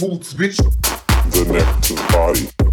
Boots, bitch. The neck to the body.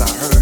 I heard.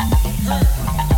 Uh, uh.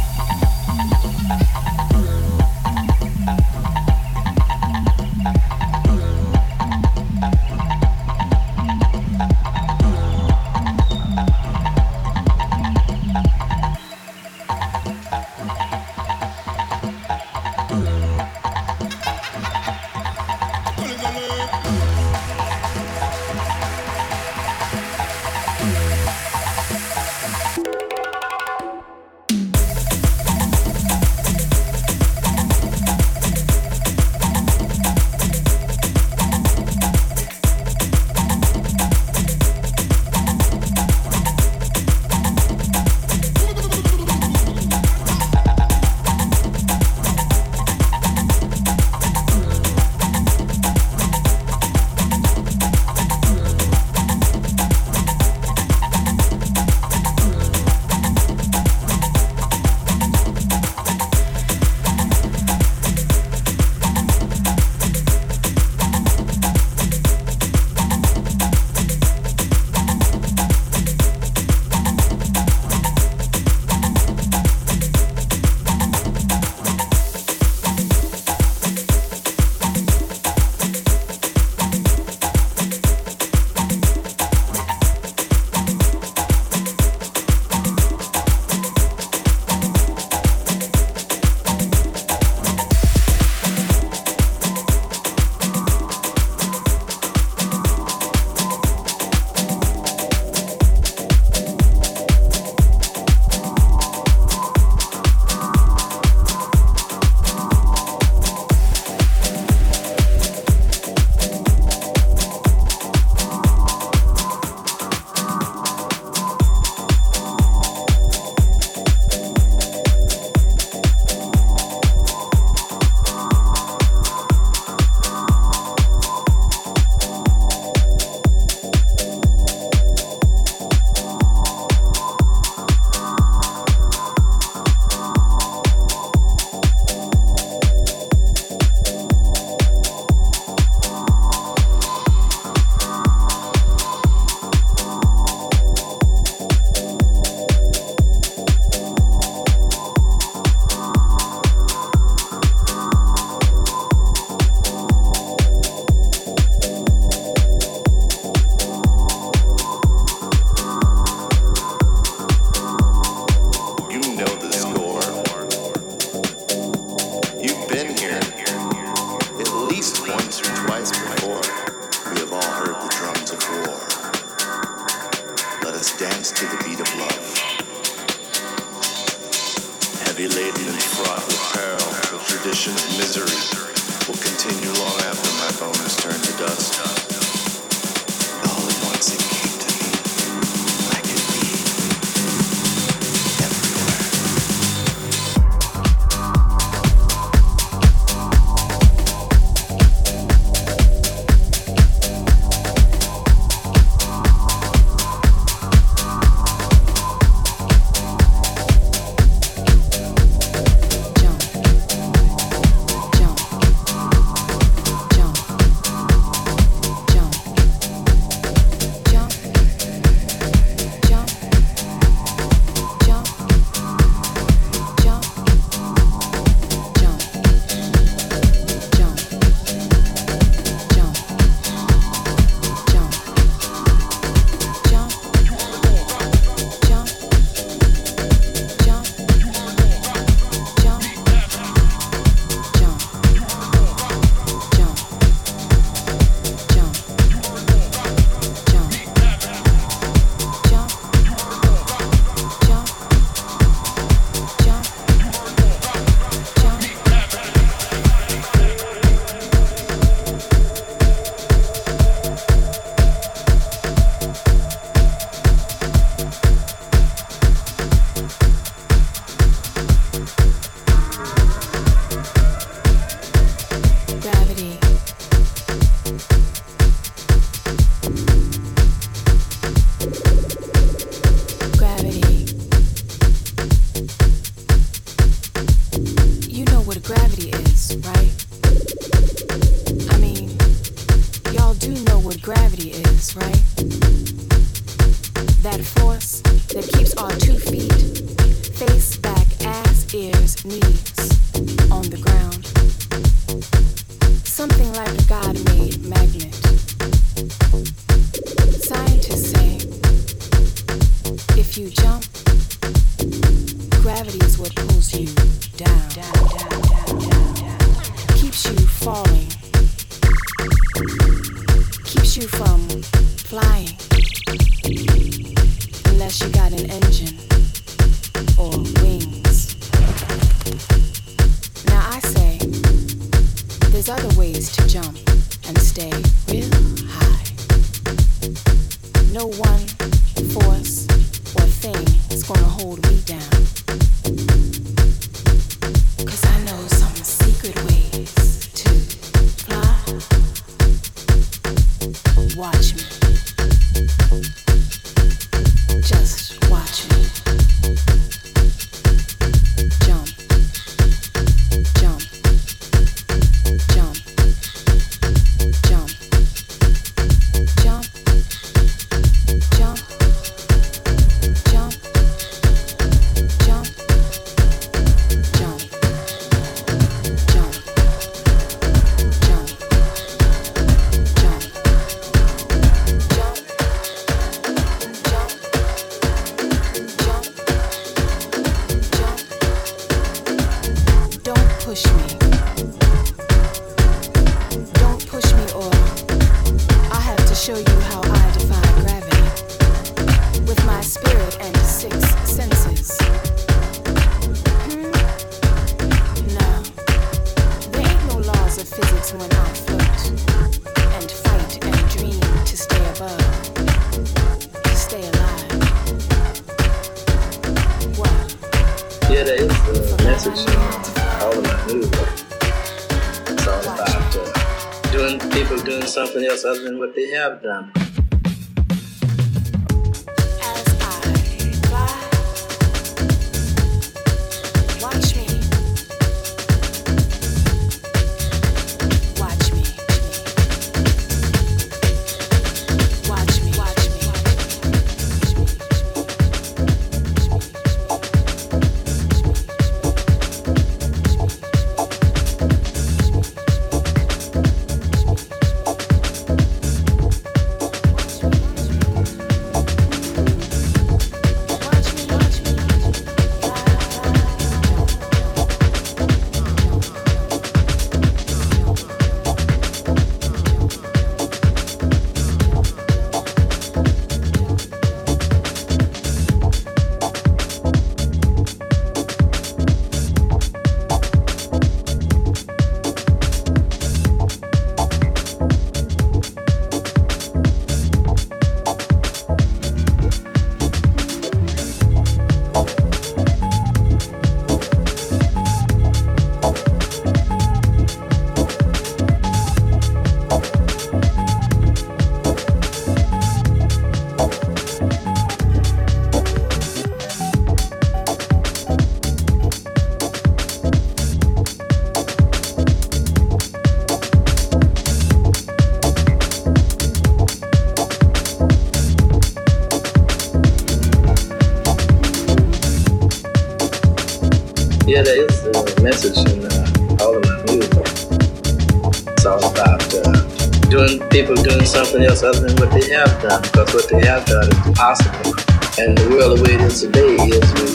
Have done.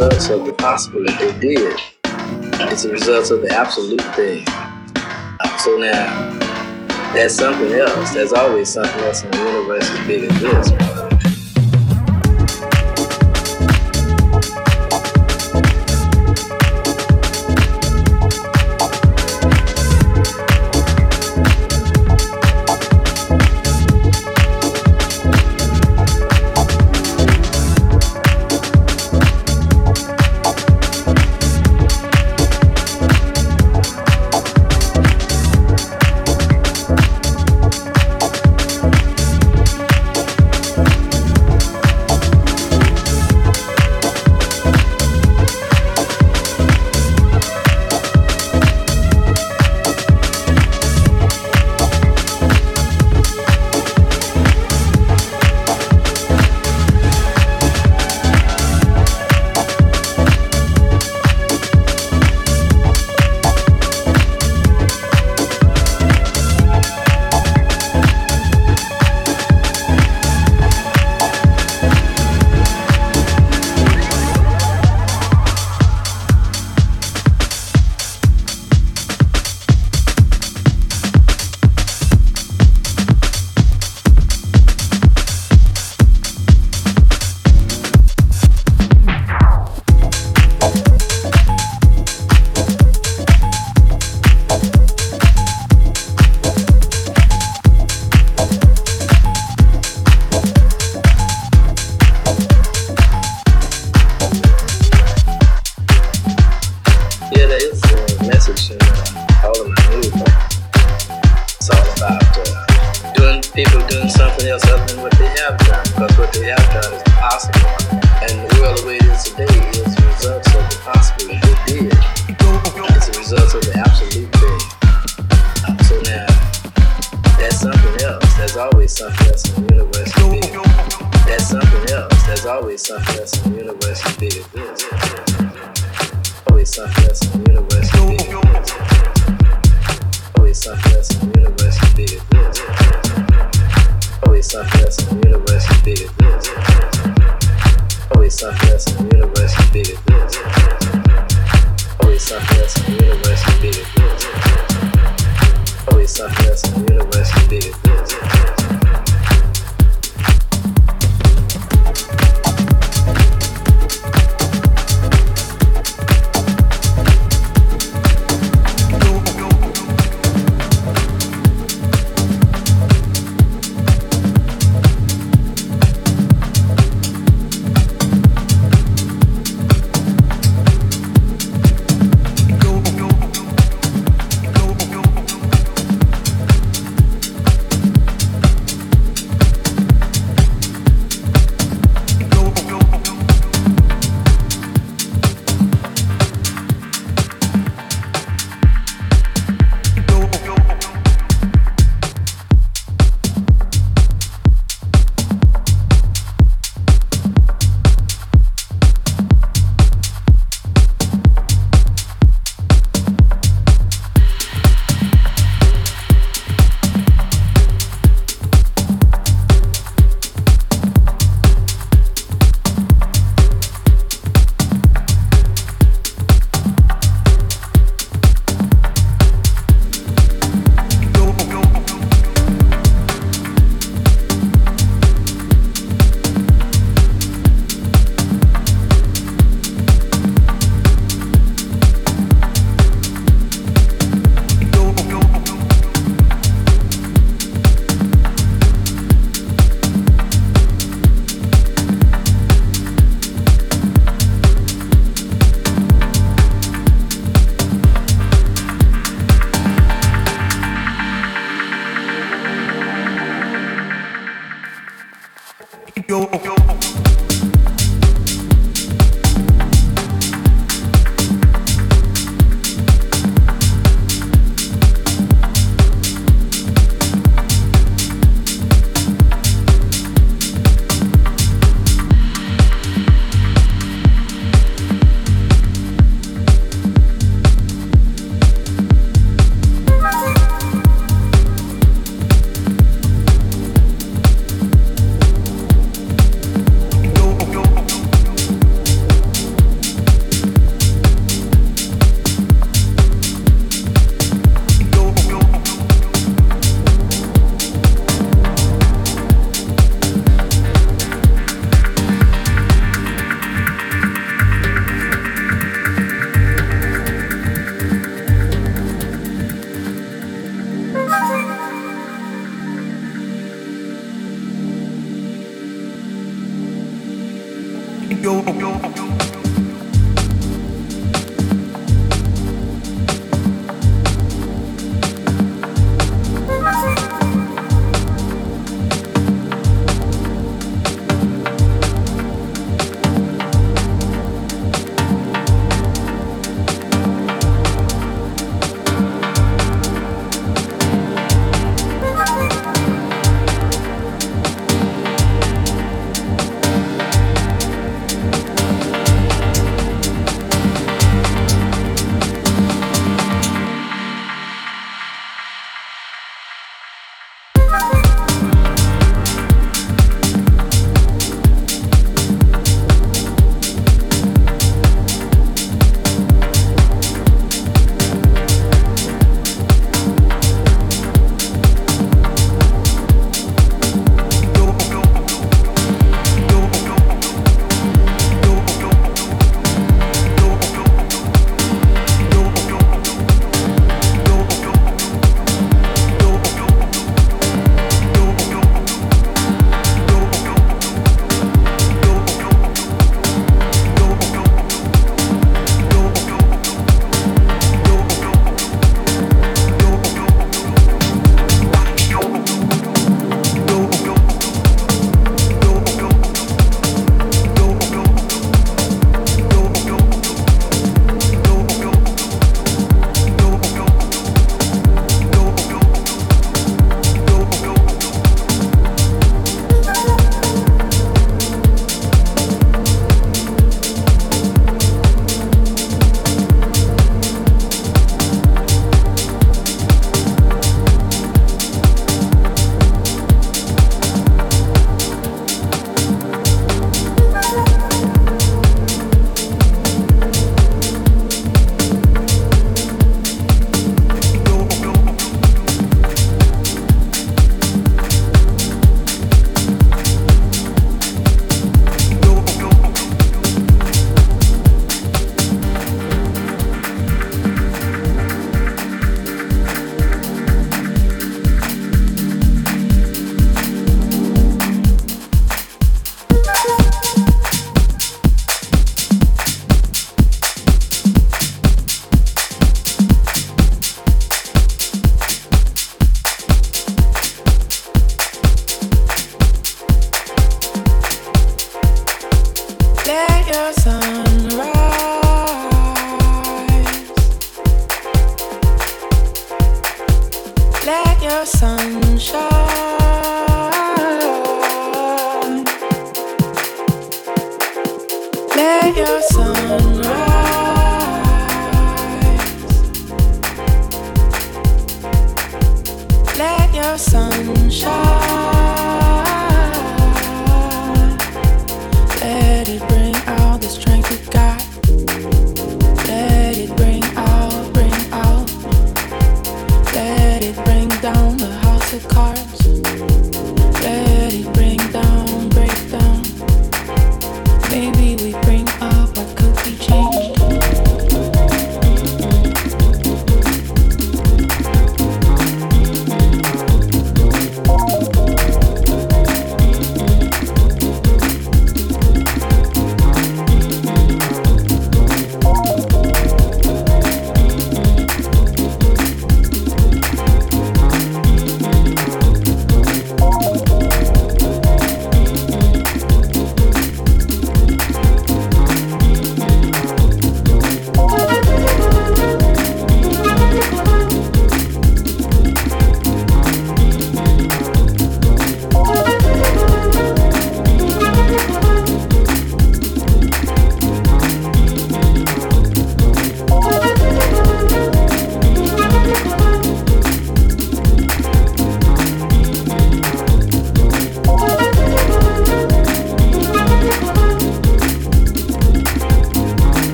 Results of the possible that they did. It's the results of the absolute thing. Uh, so now, that's something else. There's always something else in the universe as big as this.